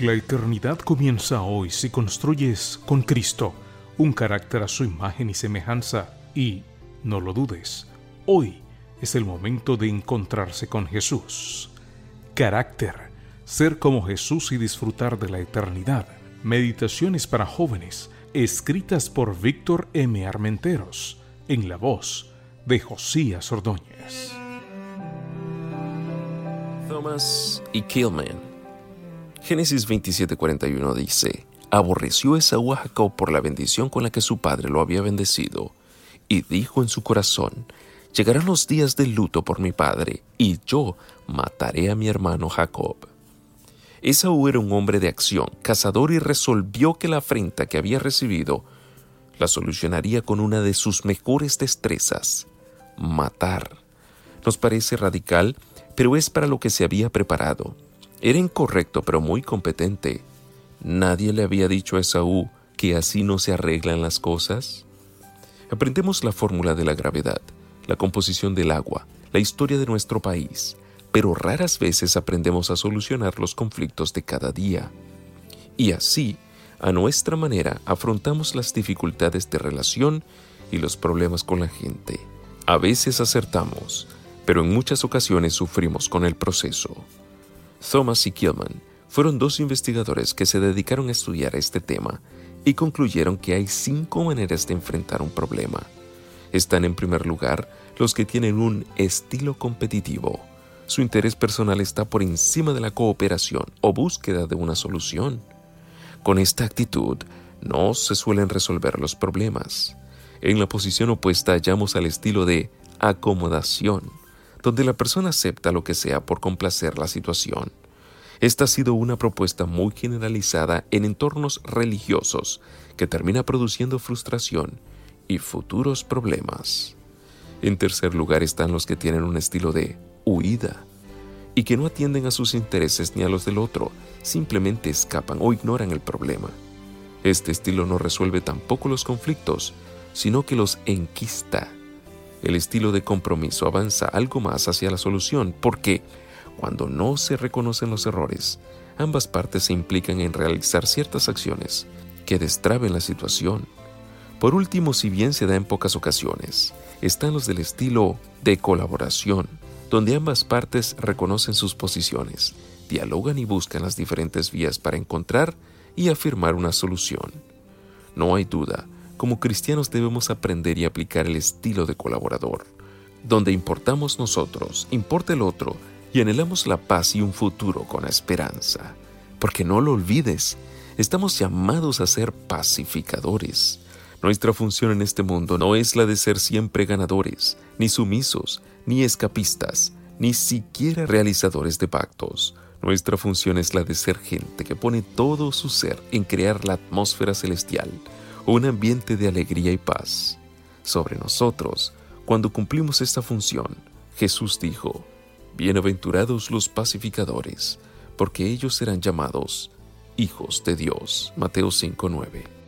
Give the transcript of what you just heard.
La eternidad comienza hoy si construyes con Cristo un carácter a su imagen y semejanza y, no lo dudes, hoy es el momento de encontrarse con Jesús. Carácter, ser como Jesús y disfrutar de la eternidad. Meditaciones para jóvenes, escritas por Víctor M. Armenteros, en la voz de Josías Ordóñez. Thomas y Killman. Génesis 27:41 dice, aborreció Esaú a Jacob por la bendición con la que su padre lo había bendecido, y dijo en su corazón, llegarán los días de luto por mi padre, y yo mataré a mi hermano Jacob. Esaú era un hombre de acción, cazador, y resolvió que la afrenta que había recibido la solucionaría con una de sus mejores destrezas, matar. Nos parece radical, pero es para lo que se había preparado. Era incorrecto, pero muy competente. Nadie le había dicho a Esaú que así no se arreglan las cosas. Aprendemos la fórmula de la gravedad, la composición del agua, la historia de nuestro país, pero raras veces aprendemos a solucionar los conflictos de cada día. Y así, a nuestra manera, afrontamos las dificultades de relación y los problemas con la gente. A veces acertamos, pero en muchas ocasiones sufrimos con el proceso. Thomas y Killman fueron dos investigadores que se dedicaron a estudiar este tema y concluyeron que hay cinco maneras de enfrentar un problema. Están en primer lugar los que tienen un estilo competitivo. Su interés personal está por encima de la cooperación o búsqueda de una solución. Con esta actitud no se suelen resolver los problemas. En la posición opuesta hallamos al estilo de acomodación donde la persona acepta lo que sea por complacer la situación. Esta ha sido una propuesta muy generalizada en entornos religiosos que termina produciendo frustración y futuros problemas. En tercer lugar están los que tienen un estilo de huida y que no atienden a sus intereses ni a los del otro, simplemente escapan o ignoran el problema. Este estilo no resuelve tampoco los conflictos, sino que los enquista el estilo de compromiso avanza algo más hacia la solución porque cuando no se reconocen los errores, ambas partes se implican en realizar ciertas acciones que destraben la situación. Por último, si bien se da en pocas ocasiones, están los del estilo de colaboración, donde ambas partes reconocen sus posiciones, dialogan y buscan las diferentes vías para encontrar y afirmar una solución. No hay duda como cristianos debemos aprender y aplicar el estilo de colaborador, donde importamos nosotros, importa el otro y anhelamos la paz y un futuro con esperanza. Porque no lo olvides, estamos llamados a ser pacificadores. Nuestra función en este mundo no es la de ser siempre ganadores, ni sumisos, ni escapistas, ni siquiera realizadores de pactos. Nuestra función es la de ser gente que pone todo su ser en crear la atmósfera celestial un ambiente de alegría y paz sobre nosotros. Cuando cumplimos esta función, Jesús dijo, Bienaventurados los pacificadores, porque ellos serán llamados hijos de Dios. Mateo 5:9.